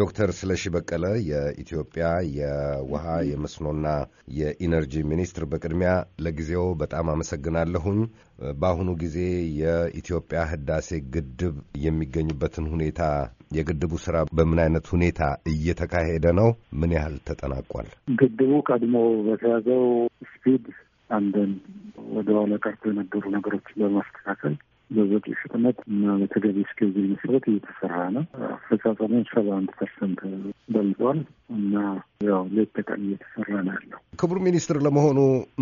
ዶክተር ስለሺ በቀለ የኢትዮጵያ የውሃ የመስኖና የኢነርጂ ሚኒስትር፣ በቅድሚያ ለጊዜው በጣም አመሰግናለሁኝ። በአሁኑ ጊዜ የኢትዮጵያ ህዳሴ ግድብ የሚገኝበትን ሁኔታ የግድቡ ስራ በምን አይነት ሁኔታ እየተካሄደ ነው? ምን ያህል ተጠናቋል? ግድቡ ቀድሞ በተያዘው speed አንድን ወደ ኋላ ቀርቶ የነበሩ ነገሮችን በማስተካከል በበቂ ፍጥነት እና በተገቢ schedule መሰረት እየተሰራ ነው። አፈጻጸሙን ሰባ አንድ percent በልጧል እና ያው ሌት ተቀን እየተሰራ ነው ያለው። ክቡር ሚኒስትር፣ ለመሆኑ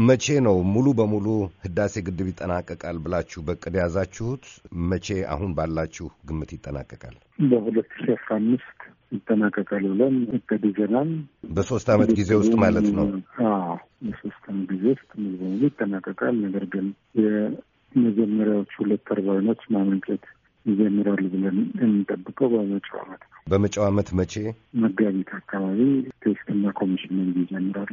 መቼ ነው ሙሉ በሙሉ ህዳሴ ግድብ ይጠናቀቃል ብላችሁ በቅድ ያዛችሁት? መቼ አሁን ባላችሁ ግምት ይጠናቀቃል? በሁለት ሺ አስራ አምስት ይጠናቀቃል ብለን እቅድ ይዘናል። በሶስት አመት ጊዜ ውስጥ ማለት ነው? በሶስት አመት ጊዜ ውስጥ ሙሉ በሙሉ ይጠናቀቃል። ነገር ግን የመጀመሪያዎቹ ሁለት ተርባይኖች ማመንጨት ይጀምራሉ ብለን የምንጠብቀው በመጪው አመት ነው። በመጪው አመት መቼ? መጋቢት አካባቢ test ና commissioning ይጀምራሉ።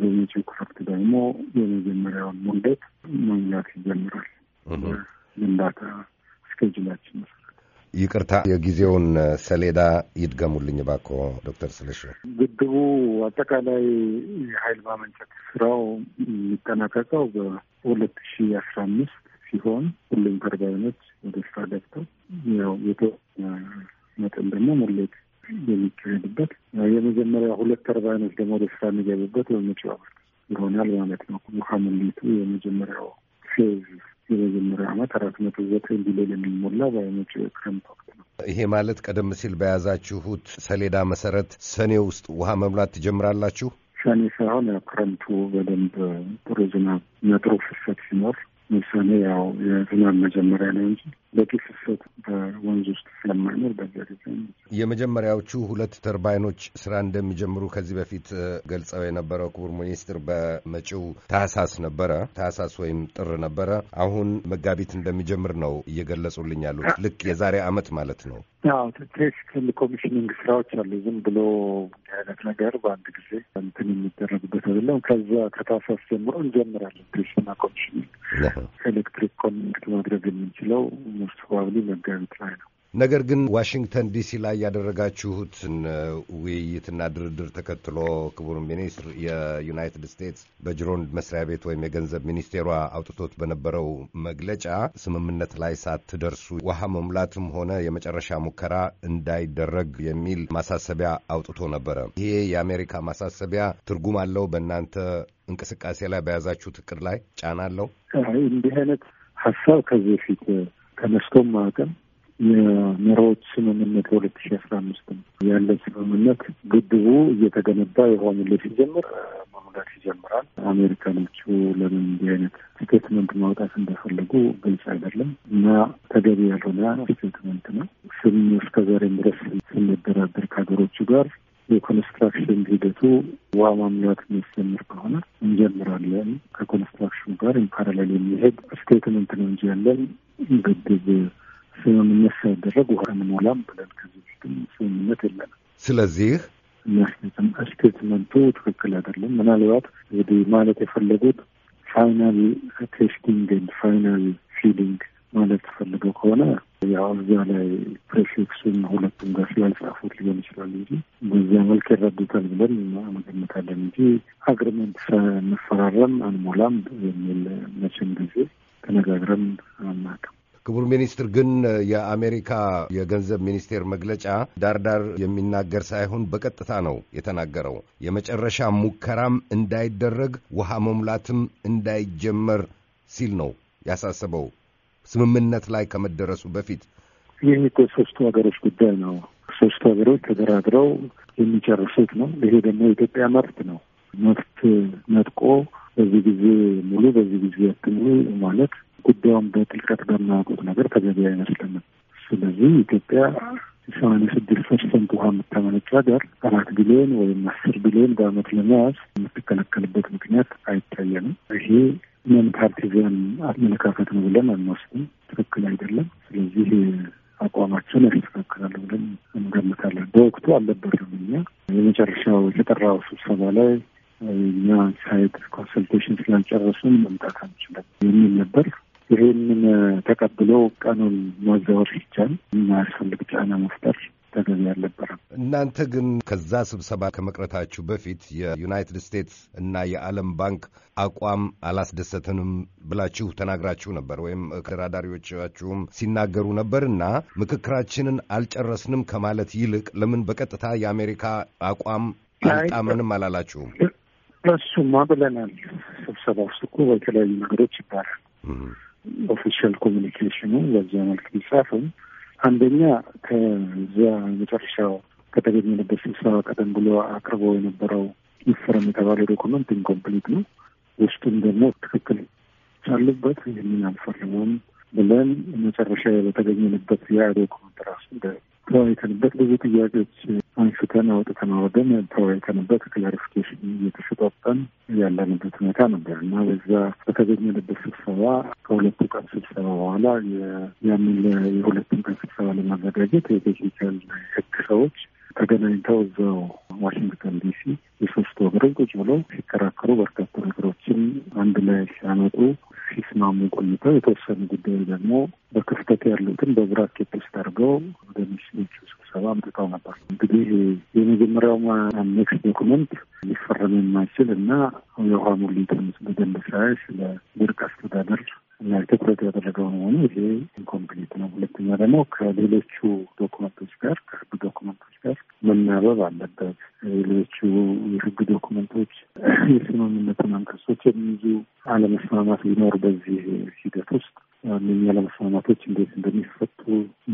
በመጪው ክረምት ደግሞ የመጀመሪያውን ሙሌት መሙላት ይጀምራል። ግንባታ ይቅርታ የጊዜውን ሰሌዳ ይድገሙልኝ እባክዎ ዶክተር ስለሺ። ግድቡ አጠቃላይ የሀይል ማመንጨት ስራው የሚጠናቀቀው በሁለት ሺ አስራ አምስት ሲሆን ሁሉም ተርባይኖች ወደ ስራ ገብተው ያው የተወሰነ መጠን ደግሞ ሙሌት የሚካሄድበት የመጀመሪያ ሁለት ተርባይኖች ደግሞ ወደ ስራ የሚገቡበት በመጪው ይሆናል ማለት ነው። ውሃ ሙሌቱ የመጀመሪያው phase የመጀመሪያ ዓመት አራት ነጥብ ዘጠኝ ቢሊዮን የሚሞላ በመጪው ክረምት ወቅት ነው። ይሄ ማለት ቀደም ሲል በያዛችሁት ሰሌዳ መሰረት ሰኔ ውስጥ ውሃ መሙላት ትጀምራላችሁ? ሰኔ ሳይሆን ያው ክረምቱ በደንብ ጥሩ ዝናብና ጥሩ ፍሰት ሲኖር ሰኔ ያው የዝናብ መጀመሪያ ነው እንጂ በቂ ፍሰት በወንዝ ውስጥ ስለማይኖር በዚያ ጊዜ የመጀመሪያዎቹ ሁለት ተርባይኖች ስራ እንደሚጀምሩ ከዚህ በፊት ገልጸው የነበረው ክቡር ሚኒስትር በመጪው ታህሳስ ነበረ፣ ታህሳስ ወይም ጥር ነበረ። አሁን መጋቢት እንደሚጀምር ነው እየገለጹልኝ ያሉት። ልክ የዛሬ አመት ማለት ነው። technical commissioning ስራዎች አሉ። ዝም ብሎ አይነት ነገር በአንድ ጊዜ እንትን የሚደረግበት አይደለም። ከዛ ከታህሳስ ጀምሮ እንጀምራለን testing ና commissioning ኤሌክትሪክ connect ማድረግ የምንችለው most probably መጋቢት ላይ ነው። ነገር ግን ዋሽንግተን ዲሲ ላይ ያደረጋችሁትን ውይይትና ድርድር ተከትሎ ክቡር ሚኒስትር የዩናይትድ ስቴትስ በጅሮንድ መስሪያ ቤት ወይም የገንዘብ ሚኒስቴሯ አውጥቶት በነበረው መግለጫ ስምምነት ላይ ሳትደርሱ ውሃ መሙላትም ሆነ የመጨረሻ ሙከራ እንዳይደረግ የሚል ማሳሰቢያ አውጥቶ ነበረ። ይሄ የአሜሪካ ማሳሰቢያ ትርጉም አለው? በእናንተ እንቅስቃሴ ላይ በያዛችሁት እቅድ ላይ ጫና አለው? እንዲህ አይነት ሀሳብ ከዚህ በፊት ተነስቶም አቅም የመሪዎች ስምምነት የሁለት ሺ አስራ አምስት ያለ ስምምነት ግድቡ እየተገነባ የውሃ ሙሌት ሲጀምር መሙላት ይጀምራል። አሜሪካኖቹ ለምን እንዲህ አይነት statement ማውጣት እንደፈለጉ ግልጽ አይደለም እና ተገቢ ያልሆነ statement ነው። ስም እስከ ዛሬም ድረስ ስንደራደር ከሀገሮቹ ጋር የ construction ሂደቱ ውሃ ማሙላት የሚያስጀምር ከሆነ እንጀምራለን። ከ construction ኑ ጋር in parallel የሚሄድ statement ነው እንጂ ያለን ግድብ ስምምነት ሳይደረግ ውሃ እንሞላም ብለን ከዚህ በፊትም ስምምነት የለንም። ስለዚህ statement ቱ ትክክል አይደለም። ምናልባት እንግዲህ ማለት የፈለጉት final testing and final filling ማለት ተፈልገው ከሆነ ያው እዚያ ላይ prefix ሱን ሁለቱም ጋር ስላልጻፉት ሊሆን ይችላል እንጂ በዚያ መልክ ይረዱታል ብለን እንገምታለን እንጂ agreement ሳንፈራረም አንሞላም የሚል መቼም ጊዜ ተነጋግረን አናውቅም። ክቡር ሚኒስትር ግን የአሜሪካ የገንዘብ ሚኒስቴር መግለጫ ዳርዳር የሚናገር ሳይሆን በቀጥታ ነው የተናገረው። የመጨረሻ ሙከራም እንዳይደረግ ውሃ መሙላትም እንዳይጀመር ሲል ነው ያሳሰበው ስምምነት ላይ ከመደረሱ በፊት። ይህ እኮ ሶስቱ ሀገሮች ጉዳይ ነው። ሶስቱ ሀገሮች ተደራድረው የሚጨርሱት ነው። ይሄ ደግሞ የኢትዮጵያ መብት ነው። መብት ነጥቆ በዚህ ጊዜ ሙሉ በዚህ ጊዜ ያትሙሉ ማለት ጉዳዩን በጥልቀት በማያውቁት ነገር ተገቢ አይመስለንም። ስለዚህ ኢትዮጵያ ሰማንያ ስድስት percent ውሃ የምታመነጭ ሀገር አራት ቢሊዮን ወይም አስር ቢሊዮን በአመት ለመያዝ የምትከለከልበት ምክንያት አይታየንም። ይሄ ምን partisan አመለካከት ነው ብለን አንወስድም። ትክክል አይደለም። ስለዚህ አቋማቸውን ያስተካክላሉ ብለን እንገምታለን። በወቅቱ አልነበርንም እኛ የመጨረሻው የተጠራው ስብሰባ ላይ እኛ side consultation ስላልጨረስን መምጣት አንችልም የሚል ነበር። ይሄንን ተቀብሎ ቀኑን ማዛወር ሲቻል የማያስፈልግ ጫና መፍጠር ተገቢ አልነበረም። እናንተ ግን ከዛ ስብሰባ ከመቅረታችሁ በፊት የዩናይትድ ስቴትስ እና የዓለም ባንክ አቋም አላስደሰትንም ብላችሁ ተናግራችሁ ነበር፣ ወይም ተደራዳሪዎቻችሁም ሲናገሩ ነበር እና ምክክራችንን አልጨረስንም ከማለት ይልቅ ለምን በቀጥታ የአሜሪካ አቋም አልጣመንም አላላችሁም? እሱማ ብለናል። ስብሰባ ውስጥ እኮ በተለያዩ ነገሮች ይባላል። official communicationኡ በዚያ መልክ ቢጻፍም አንደኛ ከዚያ መጨረሻው ከተገኘንበት ስብሰባ ቀደም ብሎ አቅርቦ የነበረው ይፈረም የተባለው document incomplete ነው። ውስጡም ደግሞ ትክክል አሉበት ይህንን አልፈርሙም ብለን መጨረሻ በተገኘንበት ያ document ራሱ ተወያይተንበት ብዙ ጥያቄዎች አንስተን አውጥተን አወደን ተወያይተንበት clarification እየተሰጣጠን ያለንበት ሁኔታ ነበር እና በዛ በተገኘንበት ስብሰባ ከሁለቱ ቀን ስብሰባ በኋላ ያንን የሁለቱን ቀን ስብሰባ ለማዘጋጀት የ technical ሕግ ሰዎች ተገናኝተው እዛው ዋሽንግተን ዲሲ የሶስት ወገኖች ቁጭ ብለው ሲከራከሩ በርካታ ነገሮችን አንድ ላይ ሲያመጡ ሲስማሙ ቆይተው የተወሰኑ ጉዳዮች ደግሞ በክፍተት ያሉትን በ bracket ውስጥ አድርገው ወደ ሚኒስትሮቹ ስብሰባ አምጥተው ነበር። እንግዲህ የመጀመሪያው next document ሊፈረም የማይችል እና የውሃ ሙሊትን በደንብ ሳያይ ስለ ድርቅ አስተዳደር ላይ ትኩረት ያደረገው መሆኑ ይሄ incomplete ነው። ሁለተኛ ደግሞ ከሌሎቹ document ኦች ጋር ከህግ document ኦች ጋር መናበብ አለበት። ሌሎቹ የህግ document ኦች የስምምነቱን አንቀጾች የሚይዙ አለመስማማት ቢኖር በዚህ ሂደት ውስጥ እነኛ አለመስማማቶች እንዴት እንደሚፈቱ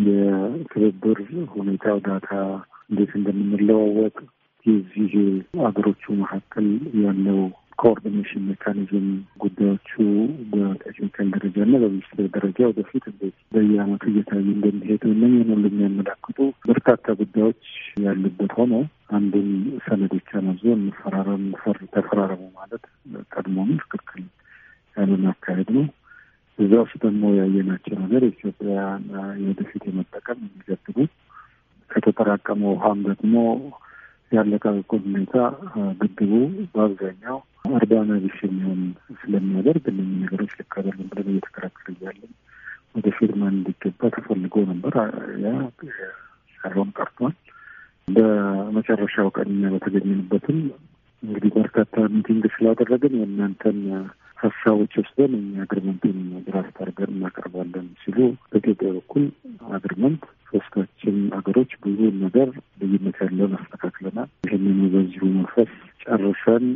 የትብብር ሁኔታው data እንዴት እንደምንለዋወጥ የዚህ ሀገሮቹ መካከል ያለው coordination mechanism ጉዳዮቹ በ technical ደረጃ እና በሚኒስትር ደረጃ ወደፊት እንዴት በየአመቱ እየታዩ እንደሚሄዱ እነኝህን ሁሉ የሚያመላክቱ በርካታ ጉዳዮች ያሉበት ሆኖ አንድን ሰነዶች አመዞ እንፈራረም ተፈራረሙ ማለት ቀድሞም ትክክል ያንን አካሄድ ነው። እዛ ውስጥ ደግሞ ያየናቸው ነገር የኢትዮጵያ የወደፊት የመጠቀም የሚገድቡ ከተጠራቀመ ውሃም ደግሞ ያለቃቀቁን ሁኔታ ግድቡ በአብዛኛው አርባና ቢስ የሚሆን ስለሚያደርግ እነዚህ ነገሮች ልክ ብለን እየተከራከር እያለን ወደ ፊርማ እንዲገባ ተፈልጎ ነበር። ያ ሳይሆን ቀርቷል። በመጨረሻው ቀን በተገኘንበትም እንግዲህ በርካታ meeting ስላደረግን የእናንተን ሀሳቦች ወስደን እኛ agreement ኡን draft አድርገን እናቀርባለን ሲሉ በኢትዮጵያ በኩል agreement ሶስታችን ሀገሮች ብዙ ነገር ልዩነት ያለውን አስተካክለናል። ይህንን በዚሁ መንፈስ ጨርሰን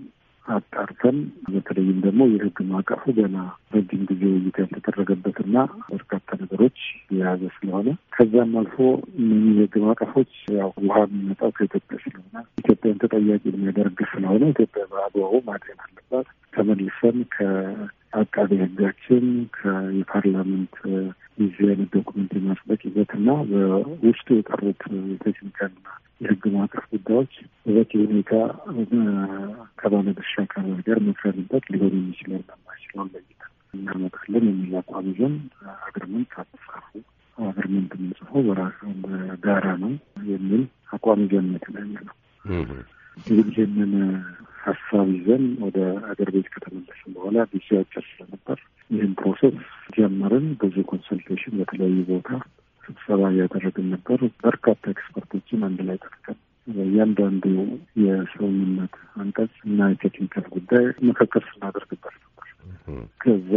አጣርተን በተለይም ደግሞ የህግ ማዕቀፉ ገና ረጅም ጊዜ ውይይት ያልተደረገበትና በርካታ ነገሮች የያዘ ስለሆነ ከዛም አልፎ እነዚህ የህግ ማዕቀፎች ያው ውሃ የሚመጣው ከኢትዮጵያ ስለሆነ ኢትዮጵያን ተጠያቂ የሚያደርግ ስለሆነ ኢትዮጵያ በአግባቡ ማጤን አለባት። ተመልሰን ከአቃቤ ህጋችን ከየ parliament የዚህ አይነት document የማጽደቅ ሂደት እና በውስጡ የቀሩት የ technical ና የህግ ማዕቀፍ ጉዳዮች በበቂ ሁኔታ ከባለድርሻ አካላት ጋር መክረንበት ሊሆን የሚችለው የማይችለውን ለይተን እናመጣለን የሚል አቋም ይዘን agreement አትጻፉ፣ agreement የምንጽፈው በጋራ ነው የሚል አቋም ይዘን ነው። ይህንን ሀሳብ ይዘን ወደ አገር ቤት ከተመለስን በኋላ ጊዜ አጭር ስለነበር ይህን process ጀመርን። ብዙ consultation በተለያዩ ቦታ ስብሰባ እያደረግን ነበር። በርካታ expert ኦችን አንድ ላይ ጠርተን እያንዳንዱ የስምምነት አንቀጽ እና የ technical ጉዳይ ምክክር ስናደርግበት ነበር። ከዛ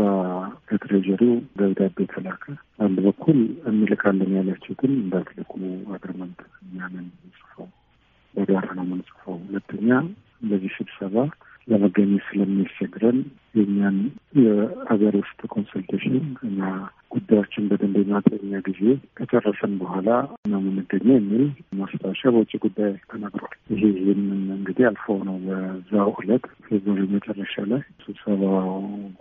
ከ treasury ው ደብዳቤ ተላከ። አንድ በኩል እንልካለን ያላችሁትን እንዳትልኩ agreement እኛንን ጽፈው በጋራ ነው የምንጽፈው። ሁለተኛ በዚህ ስብሰባ ለመገኘት ስለሚያስቸግረን የእኛን የሀገር ውስጥ consultation እና ጉዳዮችን በደንብ የማጠኛ ጊዜ ከጨረሰን በኋላ ነው የምንገኘው የሚል ማስታወሻ በውጭ ጉዳይ ተነግሯል። ይሄ ይህንን እንግዲህ አልፎ ነው በዛው ዕለት February መጨረሻ ላይ ስብሰባው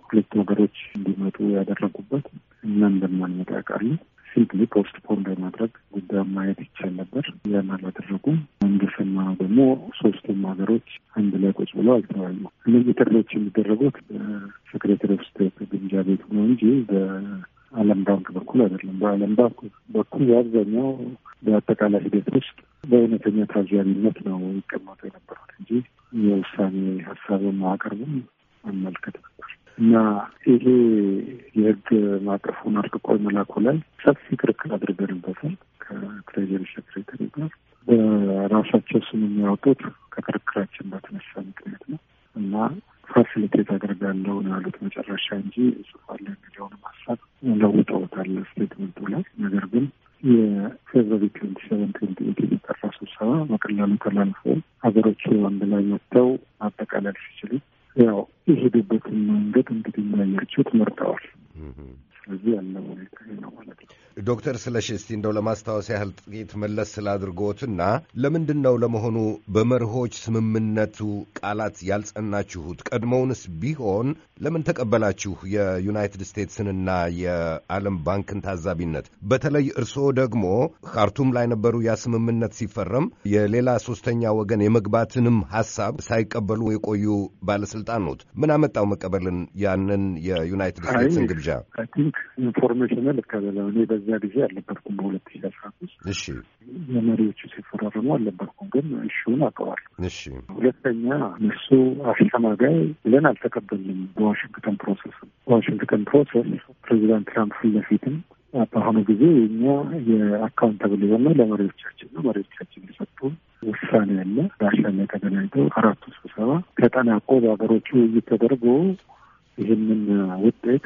ሁለቱ ሀገሮች እንዲመጡ ያደረጉበት እና እንደማንመጣ ያውቃሉ። simply postpone በማድረግ ጉዳዩን ማየት ይቻል ነበር። ያን አላደረጉም። እንደሰማነው ደግሞ ሶስቱም ሀገሮች አንድ ላይ ቁጭ ብለው አልተወያዩ። እነዚህ ጥሪዎች የሚደረጉት በ secretary of state ግምጃ ቤት ነው እንጂ በዓለም ባንክ በኩል አይደለም። በዓለም ባንክ በኩል በአብዛኛው በአጠቃላይ ሂደት ውስጥ በእውነተኛ ታዛቢነት ነው ይቀመጡ የነበሩት እንጂ የውሳኔ ሀሳብን ማቅረብም መመልከት ነበር። እና ይሄ የህግ ማዕቀፉን አርቅቆ መላኩ ላይ ሰፊ ክርክር አድርገንበታል ከ treasury secretary ጋር በራሳቸው ስም የሚያወጡት ከክርክራችን በተነሳ ምክንያት ነው እና facilitate አድርጋለሁ ነው ያሉት መጨረሻ እንጂ ጽፋለ የሚለውንም ሀሳብ ለውጠውታል statement ኡ ላይ። ነገር ግን የ February twenty seven twenty eight የተጠራ ስብሰባ በቀላሉ ተላልፎ ሀገሮቹ አንድ ላይ መጥተው ማጠቃለል ሲችሉ ያው የሄዱበትን መንገድ እንግዲህ እንዳያችሁት መርጠዋል። ስለዚህ ያለው ሁኔታ ዶክተር ስለሺ እስቲ እንደው ለማስታወስ ያህል ጥቂት መለስ ስላድርጎትና ለምንድን ነው ለመሆኑ በመርሆች ስምምነቱ ቃላት ያልጸናችሁት? ቀድሞውንስ ቢሆን ለምን ተቀበላችሁ የዩናይትድ ስቴትስንና የዓለም ባንክን ታዛቢነት? በተለይ እርስዎ ደግሞ ካርቱም ላይ ነበሩ ያ ስምምነት ሲፈረም የሌላ ሶስተኛ ወገን የመግባትንም ሀሳብ ሳይቀበሉ የቆዩ ባለስልጣን ኖት። ምን አመጣው መቀበልን ያንን የ United States ን ግብዣ? information ልካበለው እኔ በዛ ጊዜ አልነበርኩም። በሁለት ሺ አስራ አምስት እሺ የመሪዎቹ ሲፈራረሙ አልነበርኩም፣ ግን እሺውን አውቀዋለሁ። እሺ ሁለተኛ እነሱ አሸማጋይ ብለን አልተቀበልንም። በዋሽንግተን process በዋሽንግተን process ፕሬዚዳንት ትራምፕ ፊት ለፊትም በአሁኑ ጊዜ እኛ የ accountable የሆነ ለመሪዎቻችን ነው። መሪዎቻችን የሰጡ ውሳኔ አለ። ዳሻን ላይ ተገናኝተው አራቱ ስብሰባ ተጠናቆ በሀገሮቹ ውይይት ተደርጎ ይህንን ውጤት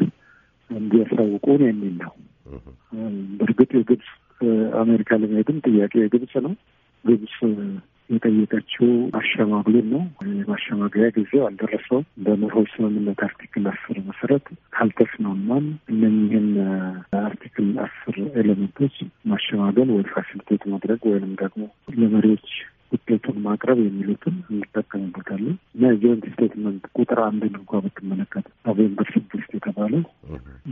እንዲያሳውቁን የሚል ነው። በእርግጥ የግብፅ አሜሪካ ለመሄድም ጥያቄ የግብፅ ነው። ግብፅ የጠየቀችው አሸማግሉን ነው። የማሸማገያ ጊዜው አልደረሰውም። በመርሆች ስምምነት article አስር መሰረት ካልተስማማን እነኝህን article አስር element ኦች ማሸማገል ወይ facilitate ማድረግ ወይንም ደግሞ ለመሪዎች ውጤቱን ማቅረብ የሚሉትን እንጠቀምበታለን እና የ joint statement ቁጥር አንድን እንኳ ብትመለከት November ስድስት የተባለው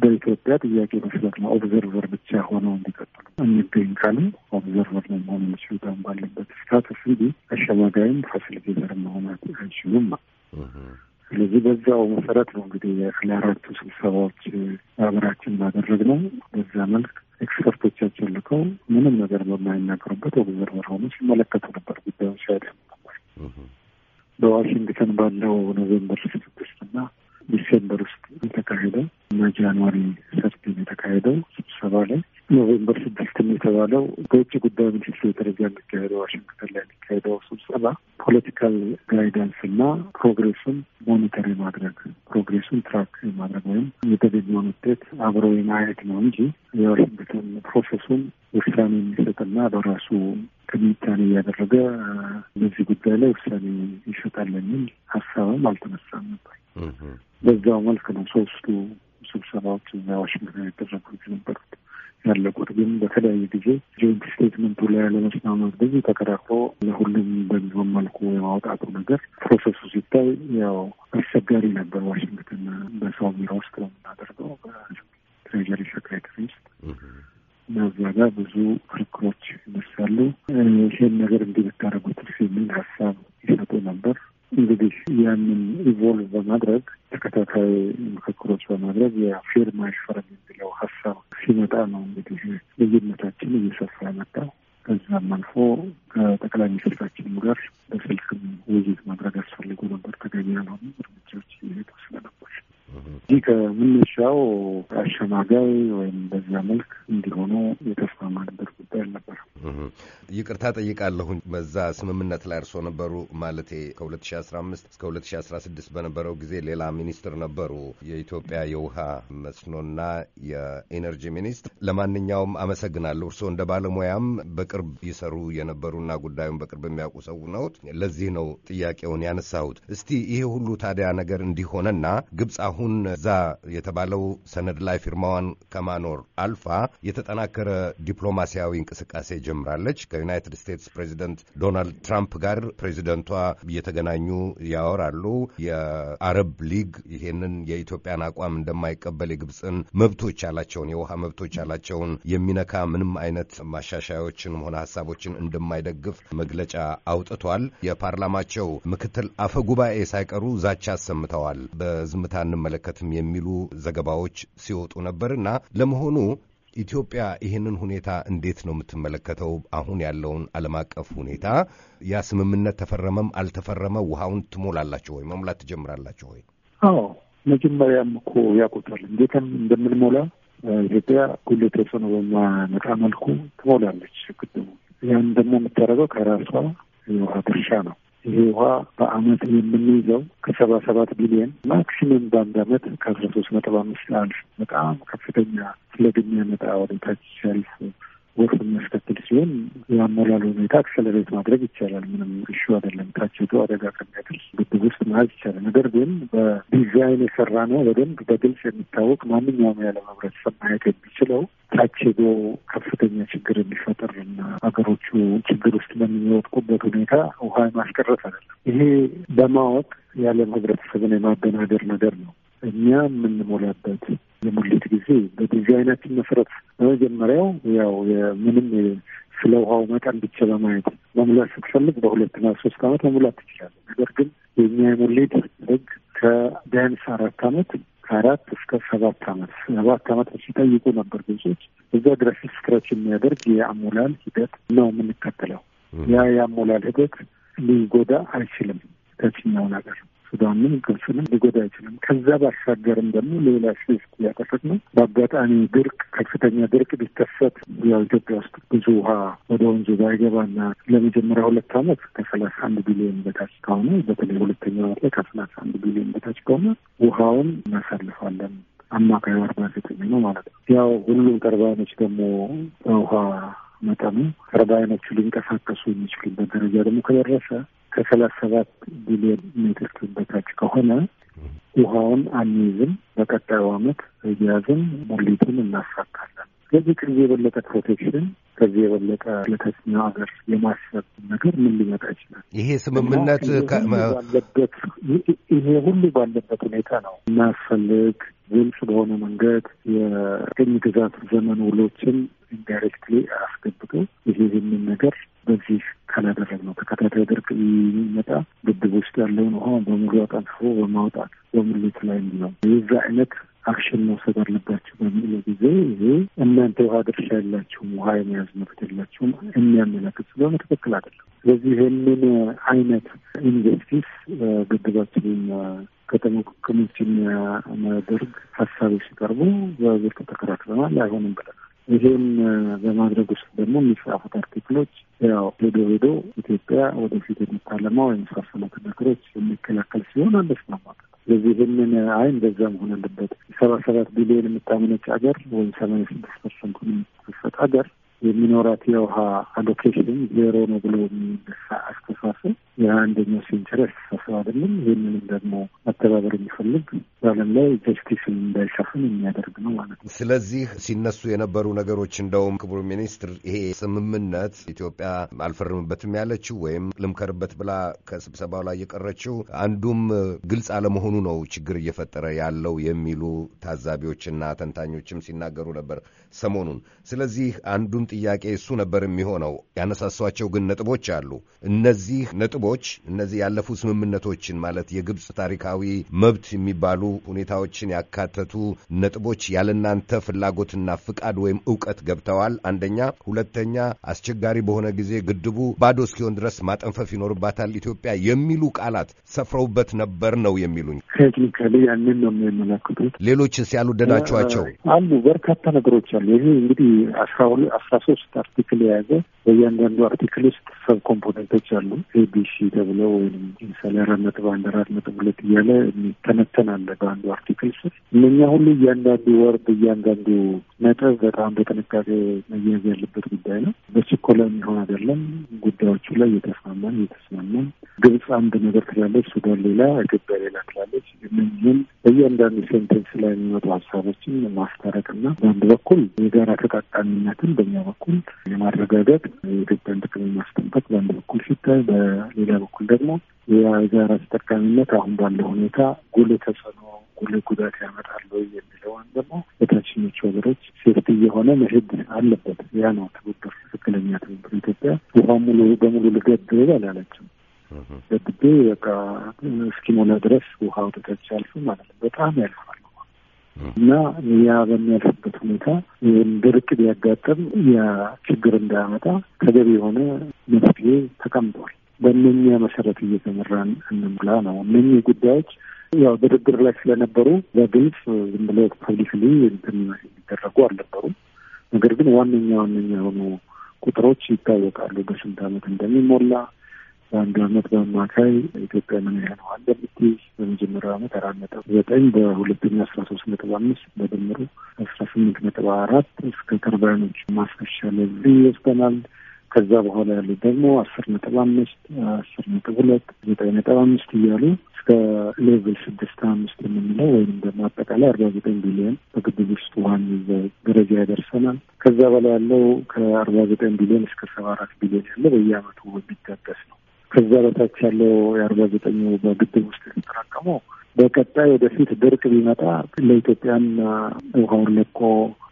በኢትዮጵያ ጥያቄ መሰረት ነው። observer ብቻ ሆነው እንዲቀጥሉ እንገኝ ካለ observer ነው መሆን የሚችሉት አሁን ባለበት status እንጂ አሸማጋይም facilitator መሆን አይችሉም። ስለዚህ በዛው መሰረት ነው እንግዲህ ለአራቱ ስብሰባዎች ሀገራችን ባደረግነው በዛ መልክ expert ኦቻቸውን ልከው ምንም ነገር በማይናገሩበት observer ሆኖ ሲመለከቱ ነበር ጉዳዩን ነበር። በዋሽንግተን ባለው November ስድስት እና December ውስጥ የተካሄደው እና January thirteen የተካሄደው ስብሰባ ላይ November ስድስትም የተባለው በውጭ ጉዳይ ሚኒስትሩ ደረጃ የሚካሄደው ዋሽንግተን ላይ የሚካሄደው ስብሰባ political guidance እና progress ኡን monitor የማድረግ progress ኡን track የማድረግ ወይም የተገኘውን ውጤት አብሮ የማየት ነው እንጂ የዋሽንግተን process ኡን ውሳኔ የሚሰጥና በራሱ ትንታኔ እያደረገ በዚህ ጉዳይ ላይ ውሳኔ ይሰጣል የሚል ሀሳብም አልተነሳም ነበር። በዛው መልክ ነው ሶስቱ ስብሰባዎች እዛ ዋሽንግተን የተደረጉት የነበሩት ያለቁት ግን በተለያየ ጊዜ joint statement ኡ ላይ ያለመስማማት ብዙ ተከራክሮ ለሁሉም በሚሆን መልኩ የማውጣቱ ነገር process ኡ ሲታይ ያው አስቸጋሪ ነበር። ዋሽንግተን በሰው ቢሮ ውስጥ ነው የምናደርገው በ Treasury Secretary ውስጥ እና ጋር ብዙ ክርክሮች ይነሳሉ። ይሄን ነገር እንዲህ ብታደርጉት የሚል ሀሳብ ይሰጡ ነበር። እንግዲህ ያንን evolve በማድረግ ተከታታይ ምክክሮች በማድረግ የፊርማ ይፈረም የሚለው ሀሳብ ሲመጣ ነው እንግዲህ ልዩነታችን እየሰፋ መጣው። ከዛም አልፎ ከጠቅላይ ሚኒስትራችንም ጋር በስልክም ውይይት ማድረግ አስፈልጎ ነበር። ተገቢ ያልሆኑ እርምጃዎች እየሄዱ ስለነበር ይህ ከመነሻው አሸማጋይ ወይም በዛ መልክ እንዲሆኑ የተስማማንበት ጉዳይ አልነበረም። ይቅርታ ጠይቃለሁኝ። በዛ ስምምነት ላይ እርስዎ ነበሩ ማለቴ ከ2015 እስከ 2016 በነበረው ጊዜ ሌላ ሚኒስትር ነበሩ፣ የኢትዮጵያ የውሃ መስኖና የኢነርጂ ሚኒስትር። ለማንኛውም አመሰግናለሁ። እርስዎ እንደ ባለሙያም በቅርብ ይሰሩ የነበሩና ጉዳዩን በቅርብ የሚያውቁ ሰው ነዎት። ለዚህ ነው ጥያቄውን ያነሳሁት። እስቲ ይሄ ሁሉ ታዲያ ነገር እንዲሆነና ግብፅ አሁን እዛ የተባለው ሰነድ ላይ ፊርማዋን ከማኖር አልፋ የተጠናከረ ዲፕሎማሲያዊ እንቅስቃሴ ጀምራለች። ከዩናይትድ ስቴትስ ፕሬዚደንት ዶናልድ ትራምፕ ጋር ፕሬዚደንቷ እየተገናኙ ያወራሉ። የአረብ ሊግ ይሄንን የኢትዮጵያን አቋም እንደማይቀበል የግብፅን መብቶች ያላቸውን የውሃ መብቶች ያላቸውን የሚነካ ምንም አይነት ማሻሻያዎችን ሆነ ሀሳቦችን እንደማይደግፍ መግለጫ አውጥቷል። የፓርላማቸው ምክትል አፈ ጉባኤ ሳይቀሩ ዛቻ አሰምተዋል። በዝምታ እንመለከትም የሚሉ ዘገባዎች ሲወጡ ነበርና ለመሆኑ ኢትዮጵያ ይህንን ሁኔታ እንዴት ነው የምትመለከተው? አሁን ያለውን ዓለም አቀፍ ሁኔታ ያ ስምምነት ተፈረመም አልተፈረመ ውሃውን ትሞላላችሁ ወይ? መሙላት ትጀምራላችሁ ወይ? አዎ መጀመሪያም እኮ ያውቁታል እንዴትም እንደምንሞላ ኢትዮጵያ ጉልህ ተጽዕኖ በማመጣ መልኩ ትሞላለች ግድቡ። ያን ደግሞ የምታደርገው ከራሷ የውሃ ድርሻ ነው። ይሄ ውሃ በአመት የምንይዘው ከሰባ ሰባት ቢሊዮን ማክሲመም በአንድ አመት ከአስራ ሶስት ነጥብ አምስት አልፍ በጣም ከፍተኛ ፍለግ የሚያመጣ ወደ ታች ሲያልፍ ጎርፍ የሚያስከትል ሲሆን የአሞላሉ ሁኔታ አክሰለሬት ማድረግ ይቻላል። ምንም እሹ አይደለም። ታች ሄዶ አደጋ ከሚያደርስ ግድብ ውስጥ መያዝ ይቻላል። ነገር ግን በዲዛይን የሰራ ነው በደንብ በግልጽ የሚታወቅ ማንኛውም የዓለም ህብረተሰብ ማየት የሚችለው ታች ከፍተኛ ችግር የሚፈጥር እና ሀገሮቹ ችግር ውስጥ በሚወጥቁበት ሁኔታ ውሃ ማስቀረት አይደለም። ይሄ በማወቅ የዓለም ህብረተሰብን የማደናገር ነገር ነው። እኛ የምንሞላበት የሙሌት ጊዜ በዲዛይናችን መሰረት በመጀመሪያው ያው ምንም ስለ ውሃው መጠን ብቻ በማየት መሙላት ስትፈልግ በሁለትና ሶስት አመት መሙላት ትችላለህ። ነገር ግን የእኛ የሙሌት ህግ ቢያንስ አራት አመት ከአራት እስከ ሰባት አመት ሰባት አመት ሲጠይቁ ነበር ግብጾች። እዛ ድረስ stretch የሚያደርግ የአሞላል ሂደት ነው የምንከተለው። ያ የአሞላል ሂደት ሊጎዳ አይችልም ታችኛው ነገር ሱዳንም ግብፅንም ሊጎዳ አይችልም። ከዛ ባሻገርም ደግሞ ሌላ ስስ ያጠፈት ነው። በአጋጣሚ ድርቅ ከፍተኛ ድርቅ ቢከሰት ያው ኢትዮጵያ ውስጥ ብዙ ውሃ ወደ ወንዙ ባይገባና ለመጀመሪያ ሁለት አመት ከሰላሳ አንድ ቢሊዮን በታች ከሆነ በተለይ ሁለተኛ አመት ላይ ከሰላሳ አንድ ቢሊዮን በታች ከሆነ ውሃውን እናሳልፋለን። አማካይ አርባ ዘጠኝ ነው ማለት ነው። ያው ሁሉም ተርባይኖች ደግሞ በውሃ መጠኑ ተርባይኖቹ ሊንቀሳቀሱ የሚችሉበት ደረጃ ደግሞ ከደረሰ ከሰላሳ ሰባት ቢሊዮን ሜትር ኪዩብ በታች ከሆነ ውሃውን አንይዝም። በቀጣዩ አመት እያያዝን ሙሌቱን እናሳካለን። ስለዚህ ከዚህ የበለጠ protection ከዚህ የበለጠ ለታችኛው ሀገር የማሰብ ነገር ምን ሊመጣ ይችላል? ይሄ ስምምነት ባለበት ይሄ ሁሉ ባለበት ሁኔታ ነው እናስፈልግ ግልጽ በሆነ መንገድ የቅኝ ግዛት ዘመን ውሎችን indirectly አስገብቶ ይሄ ይህንን ነገር በዚህ ካላደረግ ነው ተከታታይ ድርቅ የሚመጣ ግድብ ውስጥ ያለውን ውሃ በሙሉ አጠንፍፎ በማውጣት በሙሌት ላይ ነው የዛ አይነት አክሽን መውሰድ አለባቸው በሚለው ጊዜ ይሄ እናንተ ውሃ ድርሻ የላችሁም፣ ውሃ የመያዝ መብት የላችሁም የሚያመለክት ስለሆነ ትክክል አይደለም። ስለዚህ ይህንን አይነት ኢንቨስቲስ ግድባችንን ከተሞክሞች የሚያደርግ ሀሳቦች ሲቀርቡ በብርቱ ተከራክረናል። አይሆንም ብለናል። ይሄን በማድረግ ውስጥ ደግሞ የሚጻፉት article ኦች ያው ሄዶ ሄዶ ኢትዮጵያ ወደፊት የምታለማው የመሳሰሉት ነገሮች የሚከላከል ሲሆን አንስማማም ስለዚህ ይህንን አይ እንደዛ መሆን አለበት ሰባ ሰባት ቢሊዮን የምታመነጭ ሀገር ወይም ሰማንያ ስድስት percent ኡን የምትሰጥ ሀገር የሚኖራት የውሃ allocation ዜሮ ነው ብሎ የሚነሳ አስተሳሰብ የአንደኛው century አስተሳሰብ አይደለም። ይህንንም ደግሞ መተባበር የሚፈልግ በዓለም ላይ ጀስቲስን እንዳይሰፍን የሚያደርግ ነው ማለት ነው። ስለዚህ ሲነሱ የነበሩ ነገሮች እንደውም ክቡር ሚኒስትር ይሄ ስምምነት ኢትዮጵያ አልፈርምበትም ያለችው ወይም ልምከርበት ብላ ከስብሰባው ላይ የቀረችው አንዱም ግልጽ አለመሆኑ ነው ችግር እየፈጠረ ያለው የሚሉ ታዛቢዎችና ተንታኞችም ሲናገሩ ነበር ሰሞኑን። ስለዚህ አንዱም ጥያቄ እሱ ነበር የሚሆነው። ያነሳሷቸው ግን ነጥቦች አሉ። እነዚህ ነጥቦች እነዚህ ያለፉ ስምምነቶችን ማለት የግብፅ ታሪካዊ መብት የሚባሉ ሁኔታዎችን ያካተቱ ነጥቦች ያለናንተ ፍላጎትና ፍቃድ ወይም እውቀት ገብተዋል። አንደኛ። ሁለተኛ አስቸጋሪ በሆነ ጊዜ ግድቡ ባዶ እስኪሆን ድረስ ማጠንፈፍ ይኖርባታል ኢትዮጵያ የሚሉ ቃላት ሰፍረውበት ነበር ነው የሚሉኝ። ቴክኒካሊ ያንን ነው የሚያመለክቱት። ሌሎችስ ያልወደዳችኋቸው አሉ? በርካታ ነገሮች አሉ። ይሄ እንግዲህ አስራ ሁለት አስራ ሶስት article የያዘ በእያንዳንዱ article ውስጥ sub component ኦች አሉ። ABC ተብለው ወይም ለምሳሌ አራት ነጥብ አንድ አራት ነጥብ ሁለት እያለ የሚተነተን አለ በአንዱ article ስር። እነኛ ሁሉ እያንዳንዱ word እያንዳንዱ ነጥብ በጣም በጥንቃቄ መያዝ ያለበት ጉዳይ ነው። በችኮላ የሚሆን አይደለም። ጉዳዮቹ ላይ እየተስማማን እየተስማማን ግብጽ አንድ ነገር ትላለች፣ ሱዳን ሌላ፣ ኢትዮጵያ ሌላ ትላለች። እነዚህም በእያንዳንዱ sentence ላይ የሚመጡ ሀሳቦችን ማስታረቅና በአንድ በኩል የጋራ ተጠቃሚነትን በእኛ በኩል የማረጋገጥ የኢትዮጵያን ጥቅም ማስጠበቅ በአንድ በኩል ሲታይ፣ በሌላ በኩል ደግሞ የጋራ ተጠቃሚነት አሁን ባለው ሁኔታ ጉልህ ተጽዕኖ ጉልህ ጉዳት ያመጣል ወይ የሚለውን ደግሞ በታችኞቹ ሀገሮች ሴፍቲ እየሆነ መሄድ አለበት። ያ ነው ትብብር፣ ትክክለኛ ትብብር። ኢትዮጵያ ውሃ ሙሉ በሙሉ ልገድብ አላለችም። ገድቤ እስኪሞላ ድረስ ውሃ ወደታች ያልፍ ማለት በጣም ያልፋል እና ያ በሚያልፍበት ሁኔታ ድርቅ ቢያጋጥም ያ ችግር እንዳያመጣ ተገቢ የሆነ መፍትሄ ተቀምጧል። በእነኛ መሰረት እየተመራን እንምላ ነው። እነኚህ ጉዳዮች ያው ድርድር ላይ ስለነበሩ በግልጽ ዝም ብሎ ፐብሊክሊ እንትን የሚደረጉ አልነበሩም። ነገር ግን ዋነኛ ዋነኛ የሆኑ ቁጥሮች ይታወቃሉ። በስንት ዓመት እንደሚሞላ በአንድ ዓመት በአማካይ ኢትዮጵያ ምን ያህል ውሃ እንደምትይዝ በመጀመሪያው ዓመት አራት ነጥብ ዘጠኝ በሁለተኛ አስራ ሶስት ነጥብ አምስት በድምሩ አስራ ስምንት ነጥብ አራት እስከ ተርባይኖች ማስፈሻ ለዚህ ይወስደናል። ከዛ በኋላ ያሉት ደግሞ አስር ነጥብ አምስት አስር ነጥብ ሁለት ዘጠኝ ነጥብ አምስት እያሉ እስከ ሌቭል ስድስት አምስት የምንለው ወይም ደግሞ አጠቃላይ አርባ ዘጠኝ ቢሊዮን በግድብ ውስጥ ይዘው ደረጃ ያደርሰናል። ከዛ በላይ ያለው ከአርባ ዘጠኝ ቢሊዮን እስከ ሰባ አራት ቢሊዮን ያለው በየአመቱ የሚታደስ ነው። ከዛ በታች ያለው የአርባ ዘጠኙ በግድብ ውስጥ የተጠራቀመው በቀጣይ ወደፊት ድርቅ ቢመጣ ለኢትዮጵያን ውሃውን ለቆ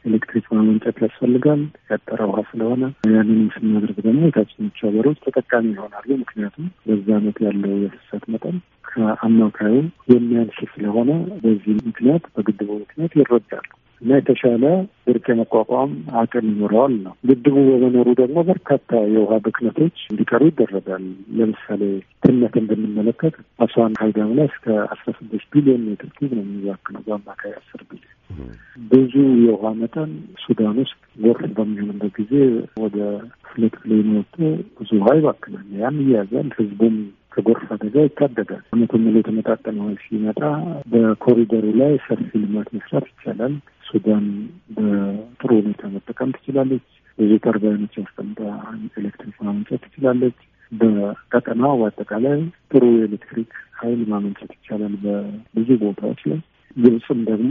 ኤሌክትሪክ ማመንጨት ያስፈልጋል። ያጠረ ውሃ ስለሆነ ያንንም ስናደርግ ደግሞ የታችኞቹ ሀገሮች ተጠቃሚ ይሆናሉ። ምክንያቱም በዛ አመት ያለው የፍሰት መጠን ከአማካዩ የሚያንስ ስለሆነ በዚህ ምክንያት በግድቡ ምክንያት ይረዳሉ እና የተሻለ ድርቅ የመቋቋም አቅም ይኖረዋል ነው። ግድቡ በመኖሩ ደግሞ በርካታ የውሃ ብክነቶች እንዲቀሩ ይደረጋል። ለምሳሌ ትነትን ብንመለከት አስዋን High Dam ላይ እስከ አስራ ስድስት ቢሊዮን ሜትር ኪዩብ ነው የሚባክነው በአማካይ አስር ቢሊዮን ብዙ የውሃ መጠን ሱዳን ውስጥ ጎርፍ በሚሆንበት ጊዜ ወደ flood plain ወጥቶ ብዙ ውሃ ይባክናል። ያን እያያዛል ህዝቡም ከጎርፍ አደጋ ይታደጋል። አመቱን ሙሉ የተመጣጠነ ውሃ ሲመጣ በኮሪደሩ ላይ ሰፊ ልማት መስራት ይቻላል። ሱዳን በጥሩ ሁኔታ መጠቀም ትችላለች። ብዙ ተርባይኖች አስቀምጣ ኤሌክትሪክ ማመንጨት ትችላለች። በቀጠናው በአጠቃላይ ጥሩ የኤሌክትሪክ ኃይል ማመንጨት ይቻላል በብዙ ቦታዎች ላይ። ግብፅም ደግሞ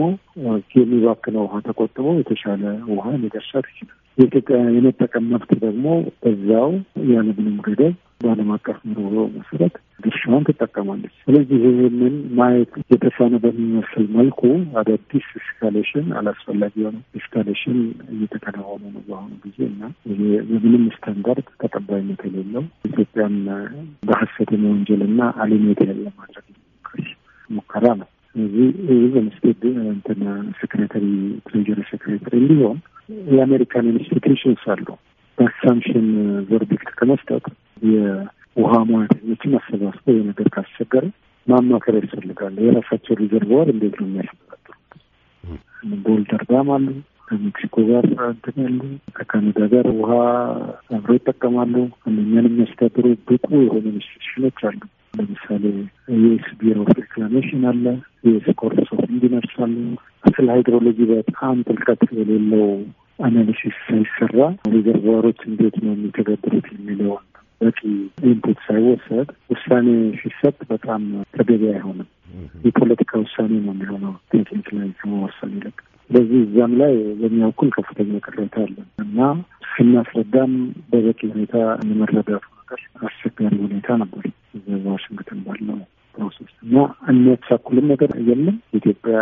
የሚባክነው ውሃ ተቆጥቦ የተሻለ ውሃ ሊደርሳት ይችላል። የኢትዮጵያ የመጠቀም መብት ደግሞ በዛው ያለምንም ገደብ በዓለም አቀፍ ኑሮ መሰረት ድርሻዋን ትጠቀማለች። ስለዚህ ይህንን ማየት የተሳነ በሚመስል መልኩ አዳዲስ ኤስካሌሽን አላስፈላጊ የሆነ ኤስካሌሽን እየተከናወኑ ነው በአሁኑ ጊዜ እና የምንም ስታንዳርድ ተቀባይነት የሌለው ኢትዮጵያን በሀሰት የመወንጀል እና አሊሜት ለማድረግ ሙከራ ነው። ስለዚህ ስቴት እንትን ሴክሬታሪ ትሬጀሪ ሴክሬታሪ እንዲሆን የአሜሪካን ኢንስቲቱሽንስ አሉ በአሳምሽን ቨርዲክት ከመስጠት የውሃ ሙያተኞችን አሰባስበው የነገር ካስቸገረ ማማከር ያስፈልጋል። የራሳቸው reservoir እንዴት ነው የሚያስተዳድሩት? Boulder Dam አሉ ከሜክሲኮ ጋር እንትን ያሉ ከካናዳ ጋር ውሃ አብረው ይጠቀማሉ። እነኛን የሚያስተዳድሩ ብቁ የሆኑ institution ኦች አሉ። ለምሳሌ US Bureau of Reclamation አለ። US Corps of Engineers አሉ። ስለ hydrology በጣም ጥልቀት የሌለው analysis ሳይሰራ reservoir ኦች እንዴት ነው የሚተገብሩት የሚለውን በቂ input ሳይወሰድ ውሳኔ ሲሰጥ በጣም ተገቢ አይሆንም። የፖለቲካ ውሳኔ ነው የሚሆነው ቴክኒክ ላይ ከመወሰን ይልቅ። ስለዚህ እዛም ላይ በእኛ በኩል ከፍተኛ ቅሬታ አለን እና ስናስረዳም በበቂ ሁኔታ የመረዳቱ ነገር አስቸጋሪ ሁኔታ ነበር በዋሽንግተን ባለው process እና የሚያተሳኩልም ነገር የለም። ኢትዮጵያ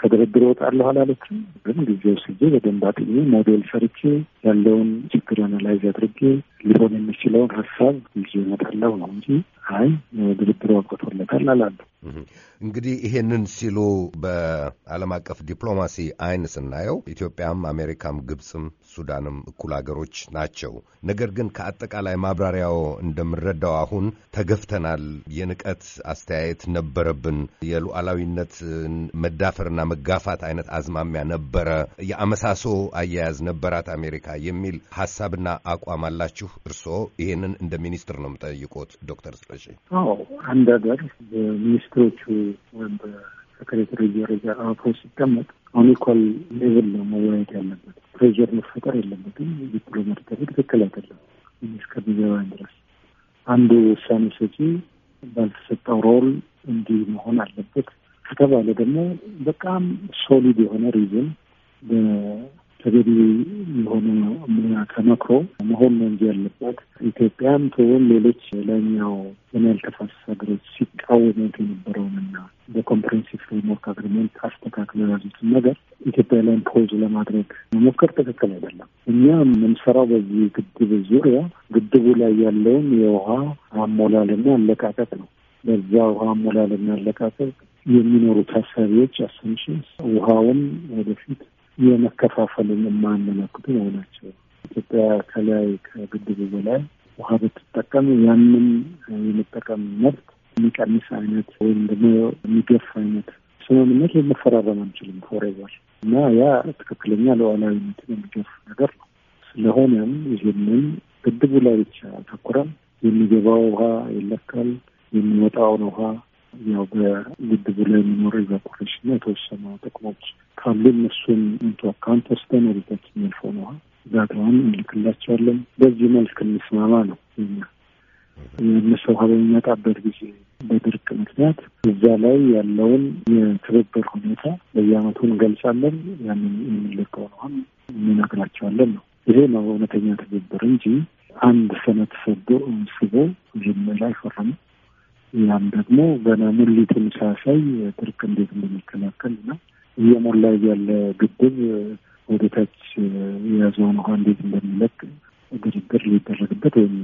ከድርድር እወጣለሁ አላለችም። ግን ጊዜ ወስጄ በደንብ አጥኜ ሞዴል ሰርቼ ያለውን ችግር analyze አድርጌ ሊሆን የሚችለውን ሀሳብ ይዤ እመጣለሁ ነው እንጂ አይ ድርድሩ አብቅቶለታል አላሉ። እንግዲህ ይሄንን ሲሉ በዓለም አቀፍ ዲፕሎማሲ አይን ስናየው ኢትዮጵያም፣ አሜሪካም፣ ግብፅም ሱዳንም እኩል ሀገሮች ናቸው። ነገር ግን ከአጠቃላይ ማብራሪያው እንደምረዳው አሁን ተገፍተናል፣ የንቀት አስተያየት ነበረብን፣ የሉዓላዊነት መዳፈርና መጋፋት አይነት አዝማሚያ ነበረ፣ የአመሳሶ አያያዝ ነበራት አሜሪካ የሚል ሀሳብና አቋም አላችሁ። እርስዎ ይሄንን እንደ ሚኒስትር ነው የምጠይቆት ዶክተር ስለሺ? አዎ አንድ ሀገር በሚኒስትሮቹ ወይም ደረጃ አብሮ ሲቀመጥ አሁን equal level ነው መወያየት ያለበት። pressure መፈጠር የለበትም። ዲፕሎማት ደረግ ትክክል አይደለም እስከሚገባኝ ድረስ አንዱ ውሳኔ ሰጪ ባልተሰጠው role እንዲህ መሆን አለበት ከተባለ ደግሞ በጣም solid የሆነ reason ተገቢ የሆነ ሙያ ተመክሮ መሆን ነው እንጂ ያለበት ኢትዮጵያም ትሆን ሌሎች ላይኛው የናይል ተፋሰስ ሀገሮች ሲቃወሙት የነበረውንና በ Comprehensive Framework Agreement አስተካክለው የያዙትን ነገር ኢትዮጵያ ላይ impose ለማድረግ መሞከር ትክክል አይደለም። እኛ የምንሰራው በዚህ ግድብ ዙሪያ ግድቡ ላይ ያለውን የውሃ አሞላልና አለቃቀቅ ነው። በዛ ውሃ አሞላልና አለቃቀቅ የሚኖሩ ታሳቢዎች assumptions ውሃውን ወደፊት የመከፋፈልን የማያመለክቱ መሆናቸው ኢትዮጵያ ከላይ ከግድቡ በላይ ውሃ ብትጠቀም ያንን የመጠቀም መብት የሚቀንስ አይነት ወይም ደግሞ የሚገፍ አይነት ስምምነት ልንፈራረም አንችልም forever እና ያ ትክክለኛ ሉዓላዊነትን የሚገፍ ነገር ነው። ስለሆነም ይህንን ግድቡ ላይ ብቻ አተኩረን የሚገባው ውሃ ይለካል፣ የሚወጣውን ውሃ ያው በግድቡ ላይ የሚኖረው evaporation የተወሰኑ ጥቅሞች ካሉ እነሱን into account ወስደን ወደታች የሚያልፈውን ውሃ data ውን እንልክላቸዋለን። በዚህ መልክ እንስማማ ነው እኛ የእነሱ ውሃ በሚመጣበት ጊዜ በድርቅ ምክንያት እዛ ላይ ያለውን የትብብር ሁኔታ በየዓመቱ እንገልጻለን። ያንን የሚለቀውን ውሃ እንነግራቸዋለን ነው። ይሄ ነው እውነተኛ ትብብር እንጂ አንድ ሰነድ ሰዶ ስቦ ይህን ላይ ፈረሙ ያም ደግሞ ገና ሙሊቱን ሳያሳይ ድርቅ እንዴት እንደሚከላከል እና እየሞላ ያለ ግድብ ወደ ታች የያዘውን ውሃ እንዴት እንደሚለቅ ድርድር ሊደረግበት ወይም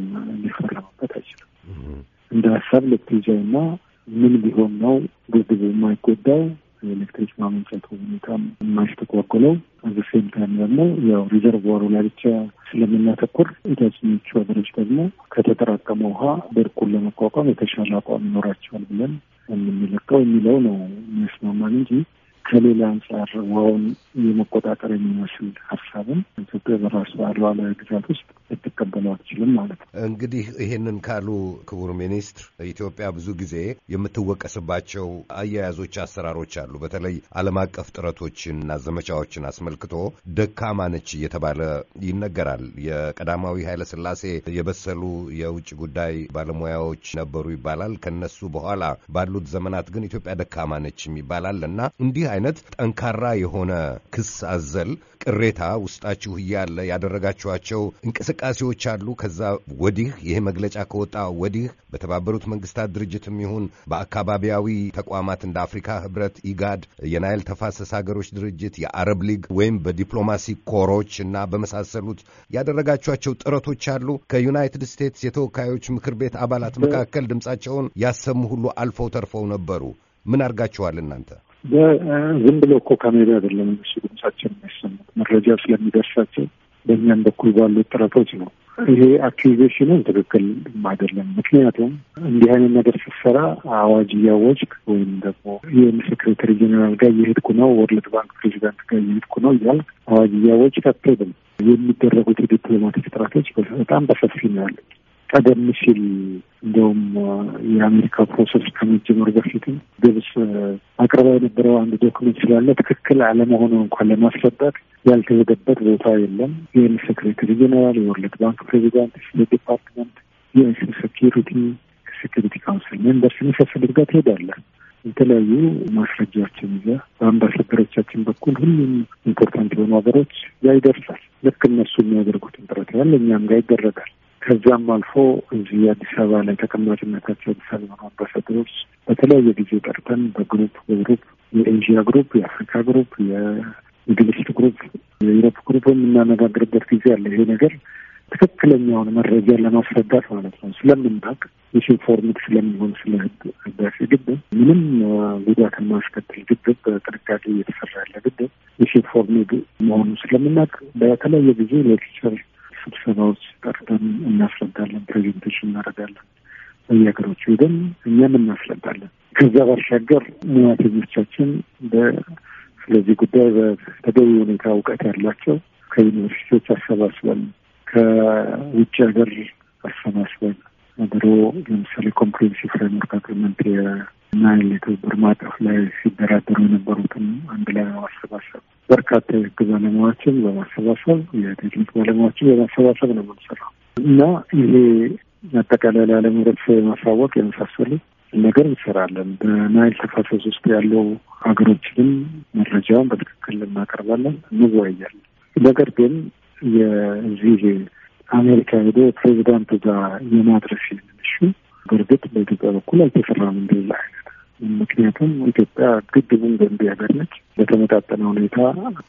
ሊፈረምበት አይችልም። እንደ ሀሳብ ልትይዘው እና ምን ቢሆን ነው ግድቡ የማይጎዳው የኤሌክትሪክ ማመንጨቱ ሁኔታ የማይስተጓጎለው at the same time ደግሞ ያው reservoir ኡ ላይ ብቻ ስለምናተኩር የታችኞቹ ሀገሮች ደግሞ ከተጠራቀመ ውሃ ድርቁን ለመቋቋም የተሻለ አቋም ይኖራቸዋል ብለን የምንለቀው የሚለው ነው የሚያስማማን እንጂ ከሌላ አንጻር ውሃውን የመቆጣጠር የሚመስል ሀሳብን ኢትዮጵያ በራሷ ሉዓላዊ ግዛት ውስጥ ልትቀበለው አትችልም ማለት ነው። እንግዲህ ይሄንን ካሉ ክቡር ሚኒስትር፣ ኢትዮጵያ ብዙ ጊዜ የምትወቀስባቸው አያያዞች፣ አሰራሮች አሉ። በተለይ ዓለም አቀፍ ጥረቶችንና ዘመቻዎችን አስመልክቶ ደካማ ነች እየተባለ ይነገራል። የቀዳማዊ ኃይለ ሥላሴ የበሰሉ የውጭ ጉዳይ ባለሙያዎች ነበሩ ይባላል። ከነሱ በኋላ ባሉት ዘመናት ግን ኢትዮጵያ ደካማ ነች ይባላል እና እንዲህ አይነት ጠንካራ የሆነ ክስ አዘል ቅሬታ ውስጣችሁ እያለ ያደረጋችኋቸው እንቅስቃሴዎች አሉ? ከዛ ወዲህ ይሄ መግለጫ ከወጣ ወዲህ በተባበሩት መንግስታት ድርጅትም ይሁን በአካባቢያዊ ተቋማት እንደ አፍሪካ ህብረት፣ ኢጋድ፣ የናይል ተፋሰስ ሀገሮች ድርጅት፣ የአረብ ሊግ ወይም በዲፕሎማሲ ኮሮች እና በመሳሰሉት ያደረጋችኋቸው ጥረቶች አሉ? ከዩናይትድ ስቴትስ የተወካዮች ምክር ቤት አባላት መካከል ድምፃቸውን ያሰሙ ሁሉ አልፈው ተርፈው ነበሩ። ምን አድርጋችኋል እናንተ? ዝም ብሎ እኮ ከሜዳ አይደለም እነሱ ድምጻቸው የሚያሰሙት መረጃ ስለሚደርሳቸው በእኛም በኩል ባሉት ጥረቶች ነው። ይሄ accusation ኡን ትክክል አይደለም። ምክንያቱም እንዲህ አይነት ነገር ስትሰራ አዋጅ እያወጅክ ወይም ደግሞ ይህን Secretary General ጋር እየሄድኩ ነው፣ World Bank ፕሬዚዳንት ጋር እየሄድኩ ነው እያልክ አዋጅ እያወጅክ አትሄድም። የሚደረጉት የ diplomatic ጥረቶች በጣም በሰፊ ነው ያሉት። ቀደም ሲል እንደውም የአሜሪካ process ከመጀመሩ በፊትም ግብጽ አቅርባ የነበረው አንድ document ስላለ ትክክል አለመሆኑ እንኳን ለማስረዳት ያልተሄደበት ቦታ የለም። የ UN Secretary General፣ የ World Bank ፕሬዚዳንት፣ State Department፣ የ UN Security Security Council members የመሳሰሉት ጋር ትሄዳለህ። የተለያዩ ማስረጃዎችን ይዘህ በአምባሳደሮቻችን በኩል ሁሉም important የሆኑ ሀገሮች ጋር ይደርሳል። ልክ እነሱ የሚያደርጉትን ጥረት ያህል እኛም ጋር ይደረጋል። ከዚያም አልፎ እዚህ አዲስ አበባ ላይ ተቀማጭነታቸው አዲስ አበባ አምባሳደሮች በተለያየ ጊዜ ጠርተን በ group በ group የ Asia group፣ የአፍሪካ group፣ የ Middle East group፣ የ Europe group የምናነጋግርበት ጊዜ አለ። ይሄ ነገር ትክክለኛውን መረጃ ለማስረዳት ማለት ነው ስለምናውቅ misinformed ስለሚሆን ስለ ህዳሴ ግድብ ምንም ጉዳት የማያስከትል ግድብ በጥንቃቄ እየተሰራ ያለ ግድብ misinformed መሆኑ ስለምናውቅ በተለያየ ጊዜ lecture ስብሰባዎች ጠርተን እናስረዳለን፣ presentation እናደርጋለን። በየሀገሮቹ ሄደን እኛም እናስረዳለን። ከዛ ባሻገር ሙያተኞቻችን ስለዚህ ጉዳይ በተገቢ ሁኔታ እውቀት ያላቸው ከዩኒቨርሲቲዎች አሰባስበን ከውጭ ሀገር አሰባስበን ድሮ ለምሳሌ Comprehensive Framework Agreement የናይል የትብብር ማዕቀፍ ላይ ሲደራደሩ የነበሩትን አንድ ላይ በማሰባሰብ በርካታ የህግ ባለሙያዎችን በማሰባሰብ የቴክኒክ ባለሙያዎችን በማሰባሰብ ነው የምንሰራው እና ይሄ አጠቃላይ ለዓለም ህብረተሰብ የማሳወቅ የመሳሰሉ ነገር እንሰራለን። በናይል ተፋሰስ ውስጥ ያለው ሀገሮችንም መረጃውን በትክክል እናቀርባለን፣ እንወያያለን። ነገር ግን የዚህ አሜሪካ ሄዶ ፕሬዚዳንቱ ጋር የማድረስ የምንሹ በእርግጥ በኢትዮጵያ በኩል አልተሰራም እንደዛ አይነት ምክንያቱም ኢትዮጵያ ግድቡን ገንቢ ሀገር ነች። በተመጣጠነ ሁኔታ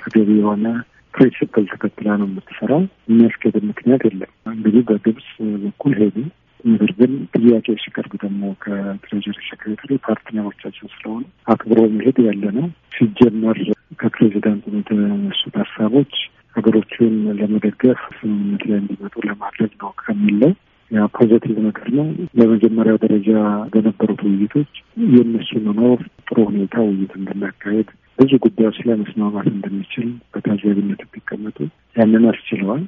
ተገቢ የሆነ principle ተከትላ ነው የምትሰራው። የሚያስኬድ ምክንያት የለም። እንግዲህ በግብጽ በኩል ሄዱ። ነገር ግን ጥያቄዎች ሲቀርቡ ደግሞ ከ Treasury Secretary partner ኦቻችን ስለሆኑ አክብሮ መሄድ ያለ ነው። ሲጀመር ከፕሬዚዳንቱ የተነሱት ሀሳቦች ሀገሮቹን ለመደገፍ ስምምነት ላይ እንዲመጡ ለማድረግ ነው ከሚለው ያ positive ነገር ነው። በመጀመሪያው ደረጃ በነበሩት ውይይቶች የእነሱ መኖር ጥሩ ሁኔታ ውይይት እንድናካሄድ ብዙ ጉዳዮች ላይ መስማማት እንደሚችል በታዛቢነት ቢቀመጡ ያንን አስችለዋል።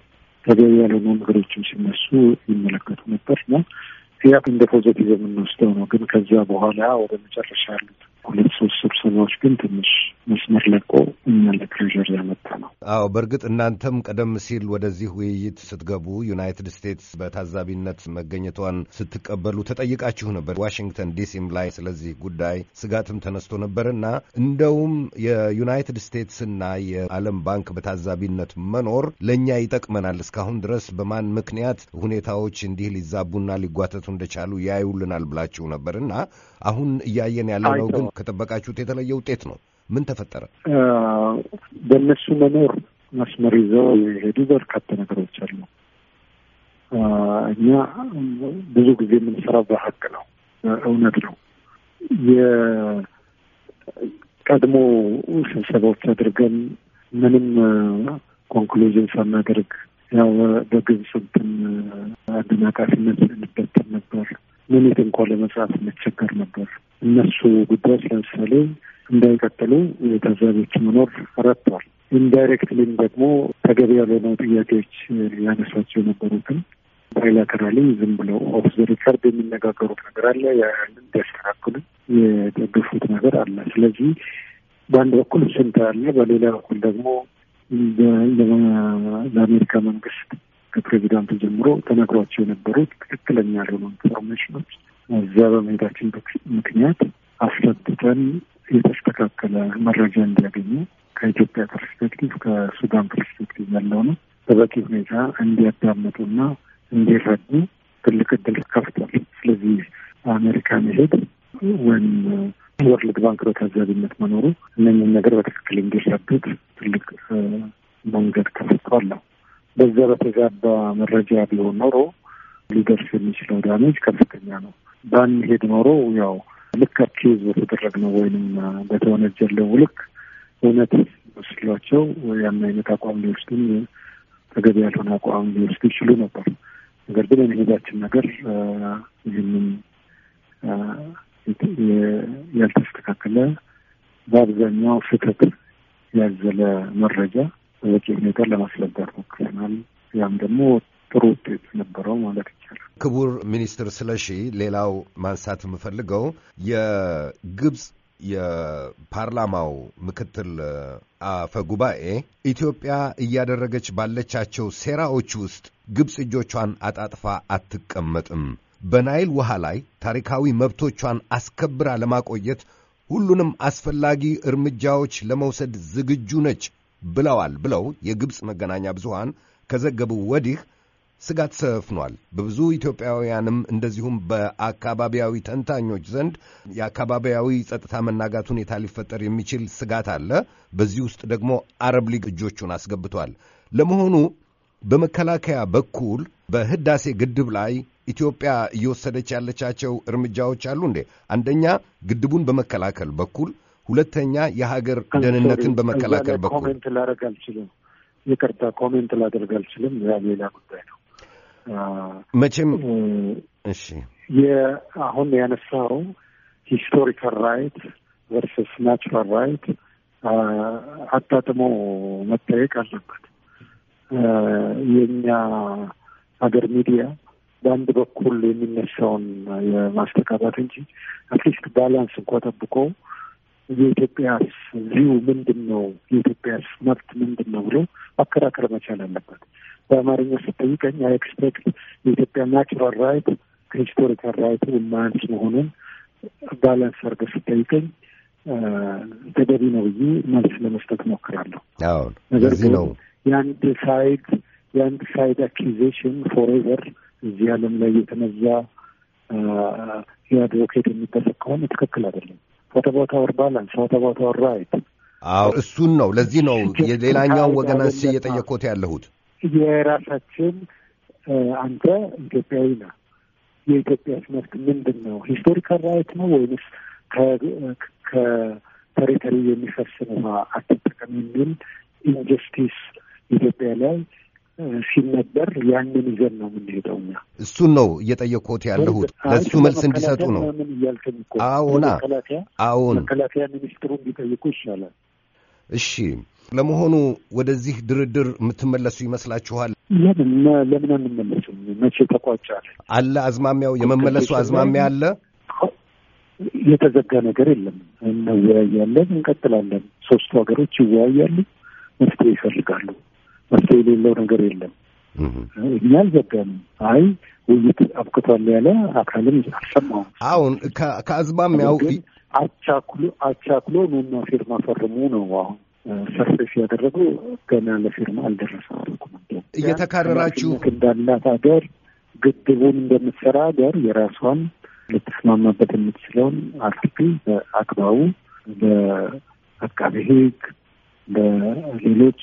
ተገቢ ያልሆኑ ነገሮችም ሲነሱ ይመለከቱ ነበር እና ያ እንደ positive የምንወስደው ነው። ግን ከዚያ በኋላ ወደ መጨረሻ ያሉት ሁለት ሶስት ስብሰባዎች ግን ትንሽ መስመር ለቆ እኛ ለ pressure ያመጣ ነው። አዎ በእርግጥ እናንተም ቀደም ሲል ወደዚህ ውይይት ስትገቡ ዩናይትድ ስቴትስ በታዛቢነት መገኘቷን ስትቀበሉ ተጠይቃችሁ ነበር ዋሽንግተን ዲሲም ላይ ስለዚህ ጉዳይ ስጋትም ተነስቶ ነበር እና እንደውም የዩናይትድ ስቴትስና የዓለም ባንክ በታዛቢነት መኖር ለእኛ ይጠቅመናል፣ እስካሁን ድረስ በማን ምክንያት ሁኔታዎች እንዲህ ሊዛቡና ሊጓተቱ እንደቻሉ ያዩልናል ብላችሁ ነበር እና አሁን እያየን ያለነው ግን ከጠበቃችሁት የተለየ ውጤት ነው። ምን ተፈጠረ? በእነሱ መኖር መስመር ይዘው የሄዱ በርካታ ነገሮች አሉ። እኛ ብዙ ጊዜ የምንሰራው በሀቅ ነው፣ እውነት ነው። የቀድሞ ስብሰባዎች አድርገን ምንም conclusion ሳናደርግ ያው በግብጽ እንትን አደናቃፊነት እንበተን ነበር። minute እንኳ ለመጻፍ እንቸገር ነበር። እነሱ ጉዳዮች ለምሳሌ እንዳይቀጥሉ የታዛቢዎች መኖር ረድቷል። indirectly ም ደግሞ ተገቢ ያልሆነው ጥያቄዎች ያነሷቸው የነበሩትን bilaterally ዝም ብለው off the record የሚነጋገሩት ነገር አለ። ያንን እንዲያስተካክሉ የደገፉት ነገር አለ። ስለዚህ በአንድ በኩል ስንት አለ፣ በሌላ በኩል ደግሞ ለአሜሪካ መንግስት ከፕሬዚዳንቱ ጀምሮ ተነግሯቸው የነበሩት ትክክለኛ ያልሆኑ information ኖች እዚያ በመሄዳችን ምክንያት አስረድተን የተስተካከለ መረጃ እንዲያገኙ ከኢትዮጵያ perspective ከሱዳን perspective ያለው ነው በበቂ ሁኔታ እንዲያዳምጡና እንዲረዱ ትልቅ እድል ከፍቷል። ስለዚህ አሜሪካ መሄድ ወይም ወርልድ ባንክ በታዛቢነት መኖሩ እነኝህን ነገር በትክክል እንዲረዱት ትልቅ መንገድ ከፍቷል ነው። በዛ በተዛባ መረጃ ቢሆን ኖሮ ሊደርስ የሚችለው damage ከፍተኛ ነው። ባንሄድ ኖሮ ያው ልክ accuse በተደረግነው ወይንም በተወነጀለው ልክ እውነት መስሏቸው ያን አይነት አቋም ሊወስዱን ተገቢ ያልሆነ አቋም ሊወስዱ ይችሉ ነበር። ነገር ግን የመሄዳችን ነገር ይህንን ያልተስተካከለ በአብዛኛው ስህተት ያዘለ መረጃ በበቂ ሁኔታ ለማስረዳት ሞክረናል። ያም ደግሞ ጥሩ ውጤት ነበረው ማለት ይቻላል። ክቡር ሚኒስትር ስለሺ፣ ሌላው ማንሳት የምፈልገው የግብፅ የፓርላማው ምክትል አፈ ጉባኤ ኢትዮጵያ እያደረገች ባለቻቸው ሴራዎች ውስጥ ግብፅ እጆቿን አጣጥፋ አትቀመጥም፣ በናይል ውሃ ላይ ታሪካዊ መብቶቿን አስከብራ ለማቆየት ሁሉንም አስፈላጊ እርምጃዎች ለመውሰድ ዝግጁ ነች ብለዋል ብለው የግብፅ መገናኛ ብዙሃን ከዘገቡ ወዲህ ስጋት ሰፍኗል። በብዙ ኢትዮጵያውያንም እንደዚሁም በአካባቢያዊ ተንታኞች ዘንድ የአካባቢያዊ ጸጥታ መናጋት ሁኔታ ሊፈጠር የሚችል ስጋት አለ። በዚህ ውስጥ ደግሞ አረብ ሊግ እጆቹን አስገብቷል። ለመሆኑ በመከላከያ በኩል በህዳሴ ግድብ ላይ ኢትዮጵያ እየወሰደች ያለቻቸው እርምጃዎች አሉ እንዴ? አንደኛ ግድቡን በመከላከል በኩል፣ ሁለተኛ የሀገር ደህንነትን በመከላከል በኩል comment ላደርግ አልችልም። ይቅርታ comment ላደርግ አልችልም። ያ ሌላ ጉዳይ ነው። መቼም እሺ፣ አሁን ያነሳው historical right versus natural right አጣጥሞ መጠየቅ አለበት። የእኛ ሀገር ሚዲያ በአንድ በኩል የሚነሳውን የማስተጋባት እንጂ at least balance እንኳ ጠብቆ የኢትዮጵያስ view ምንድን ነው፣ የኢትዮጵያስ መብት ምንድን ነው ብሎ ማከራከር መቻል አለበት። በአማርኛ ስጠይቀኝ አይ ኤክስፔክት የኢትዮጵያ ናቹራል ራይት ከሂስቶሪካል ራይቱ የማያንስ መሆኑን ባላንስ አድርገህ ስጠይቀኝ ተገቢ ነው ብዬ መልስ ለመስጠት ሞክራለሁ። አሁን ነገር ግን የአንድ ሳይድ የአንድ ሳይድ አኪዜሽን ፎሬቨር እዚህ ዓለም ላይ የተነዛ የአድቮኬት የሚደረግ ከሆነ ትክክል አይደለም። ፎተቦታ ወር ባላንስ ፎተቦታ ወር ራይት አዎ እሱን ነው። ለዚህ ነው የሌላኛውን ወገን አንስቼ እየጠየቅኩት ያለሁት። የራሳችን አንተ ኢትዮጵያዊ ነህ። የኢትዮጵያስ መብት ምንድን ነው? historical right ነው ወይንስ ከ territory የሚፈስን ውሃ አትጠቀም የሚል injustice ኢትዮጵያ ላይ ሲነበብ ያንን ይዘን ነው የምንሄደው እኛ። እሱን ነው እየጠየቅኩት ያለሁት ለእሱ መልስ እንዲሰጡ ነው። ምን እያልከኝ እኮ አዎና አዎን መከላከያ ሚኒስትሩ ቢጠይቁ ይሻላል። እሺ ለመሆኑ ወደዚህ ድርድር የምትመለሱ ይመስላችኋል? ለምን ለምን አንመለስም? መቼ ተቋጫል? አለ አዝማሚያው የመመለሱ አዝማሚያ አለ። የተዘጋ ነገር የለም። እንወያያለን፣ እንቀጥላለን። ሶስቱ ሀገሮች ይወያያሉ፣ መፍትሄ ይፈልጋሉ። መፍትሄ የሌለው ነገር የለም። እኛ አልዘጋንም። አይ ውይይት አብቅቷል ያለ አካልም አልሰማሁም። አሁን ከ- ከአዝማሚያው ግን አቻኩሎ አቻኩሎ ኑና ፊርማ ፈርሙ ነው አሁን surface ያደረገው ገና ለፊርማ አልደረሰም። እየተካረራችሁ እንዳላት ሀገር ግድቡን እንደምትሰራ ሀገር የራሷን ልትስማማበት የምትችለውን article በአግባቡ በአቃቤ ሕግ በሌሎች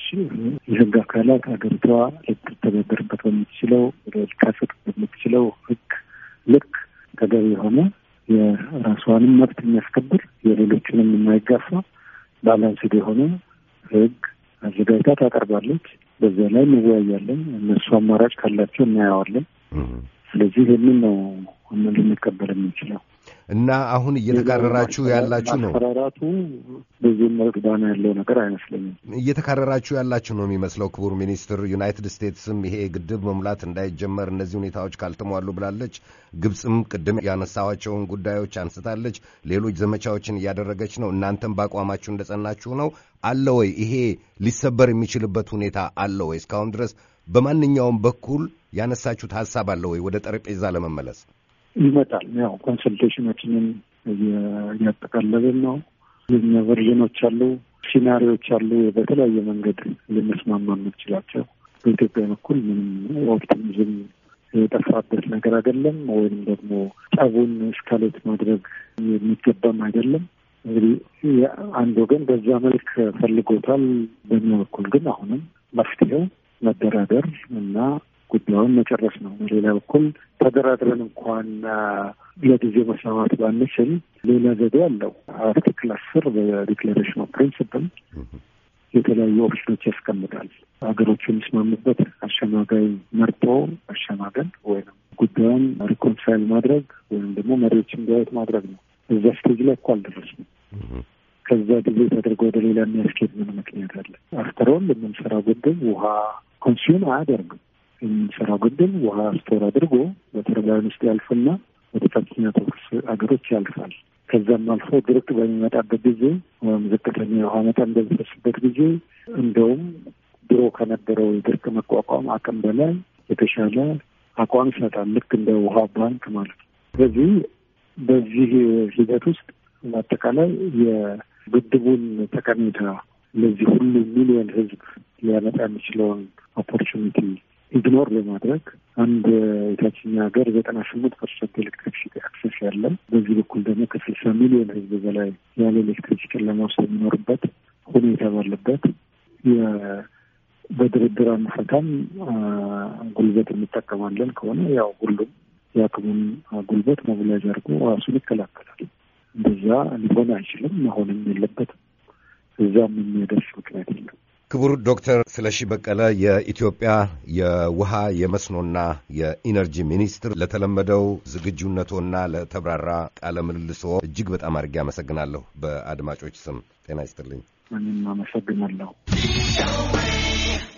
የሕግ አካላት ሀገሪቷ ልትተዳደርበት በምትችለው ልታሰጥ በምትችለው ሕግ ልክ ተገቢ የሆነ የራሷንም መብት የሚያስከብር የሌሎችንም የማይጋፋ ባላንስድ የሆነ ሕግ አዘጋጅታ ታቀርባለች። በዚያ ላይ እንወያያለን። እነሱ አማራጭ ካላቸው እናየዋለን። ስለዚህ ይህንን ነው ልንቀበል የምንችለው። እና አሁን እየተካረራችሁ ያላችሁ ነው ማስፈራራቱ ብዙም እርግባና ያለው ነገር አይመስለኝም። እየተካረራችሁ ያላችሁ ነው የሚመስለው። ክቡር ሚኒስትር፣ ዩናይትድ ስቴትስም ይሄ ግድብ መሙላት እንዳይጀመር እነዚህ ሁኔታዎች ካልተሟሉ ብላለች። ግብፅም ቅድም ያነሳዋቸውን ጉዳዮች አንስታለች። ሌሎች ዘመቻዎችን እያደረገች ነው። እናንተም በአቋማችሁ እንደጸናችሁ ነው አለ ወይ? ይሄ ሊሰበር የሚችልበት ሁኔታ አለ ወይ? እስካሁን ድረስ በማንኛውም በኩል ያነሳችሁት ሀሳብ አለ ወይ ወደ ጠረጴዛ ለመመለስ? ይመጣል። ያው ኮንሰልቴሽናችንን እያጠቃለልን ነው። የኛ ቨርዥኖች አሉ፣ ሲናሪዎች አሉ። በተለያየ መንገድ ልንስማማ የምንችላቸው በኢትዮጵያ በኩል ምንም ኦፕቲሚዝም የጠፋበት ነገር አይደለም፣ ወይም ደግሞ ጠቡን እስካሌት ማድረግ የሚገባም አይደለም። እንግዲህ አንድ ወገን በዛ መልክ ፈልጎታል። በእኛ በኩል ግን አሁንም መፍትሄው መደራደር እና ጉዳዩን መጨረስ ነው። በሌላ በኩል ተደራድረን እንኳን ለጊዜው መስማማት ባንችል ሌላ ዘዴ አለው። article አስር በ declaration of principle የተለያዩ option ኖች ያስቀምጣል። ሀገሮቹ የሚስማሙበት አሸማጋይ መርጦ ማሸማገል ወይም ጉዳዩን reconcile ማድረግ ወይም ደግሞ መሪዎች እንዲያዩት ማድረግ ነው። እዛ stage ላይ እኮ አልደረስንም። ከዛ ጊዜ ተደርጎ ወደ ሌላ የሚያስኬድ ምን ምክንያት አለ? after all የምንሰራው ግድብ ውሃ consume አያደርግም። የምንሰራው ግድብ ውሃ store አድርጎ በተርባይን ውስጥ ያልፍና ወደ ታችኛ ተፋሰስ ሀገሮች ያልፋል። ከዛም አልፎ ድርቅ በሚመጣበት ጊዜ ወይም ዝቅተኛ የውሃ መጠን በሚፈስበት ጊዜ እንደውም ድሮ ከነበረው የድርቅ መቋቋም አቅም በላይ የተሻለ አቋም ይሰጣል። ልክ እንደ ውሃ ባንክ ማለት ነው። ስለዚህ በዚህ ሂደት ውስጥ በአጠቃላይ የግድቡን ጠቀሜታ ለዚህ ሁሉ ሚሊዮን ሕዝብ ሊያመጣ የሚችለውን opportunity ignore በማድረግ አንድ የታችኛ ሀገር ዘጠና ስምንት percent electricity access ያለው በዚህ በኩል ደግሞ ከስልሳ ሚሊዮን ህዝብ በላይ ያለ ኤሌክትሪክ ጨለማ ውስጥ የሚኖርበት ሁኔታ ባለበት በድርድር አንፈታም ጉልበት እንጠቀማለን ከሆነ ያው ሁሉም የአቅሙን ጉልበት mobilize አድርጎ ራሱን ይከላከላል። እንደዛ ሊሆን አይችልም፣ መሆንም የለበትም። እዛም የሚያደርስ ምክንያት የለም። ክቡር ዶክተር ስለሺ በቀለ የኢትዮጵያ የውሃ የመስኖና የኢነርጂ ሚኒስትር፣ ለተለመደው ዝግጁነቶና ለተብራራ ቃለ ምልልሶ እጅግ በጣም አድርጌ አመሰግናለሁ። በአድማጮች ስም ጤና ይስጥልኝ። እኔም አመሰግናለሁ።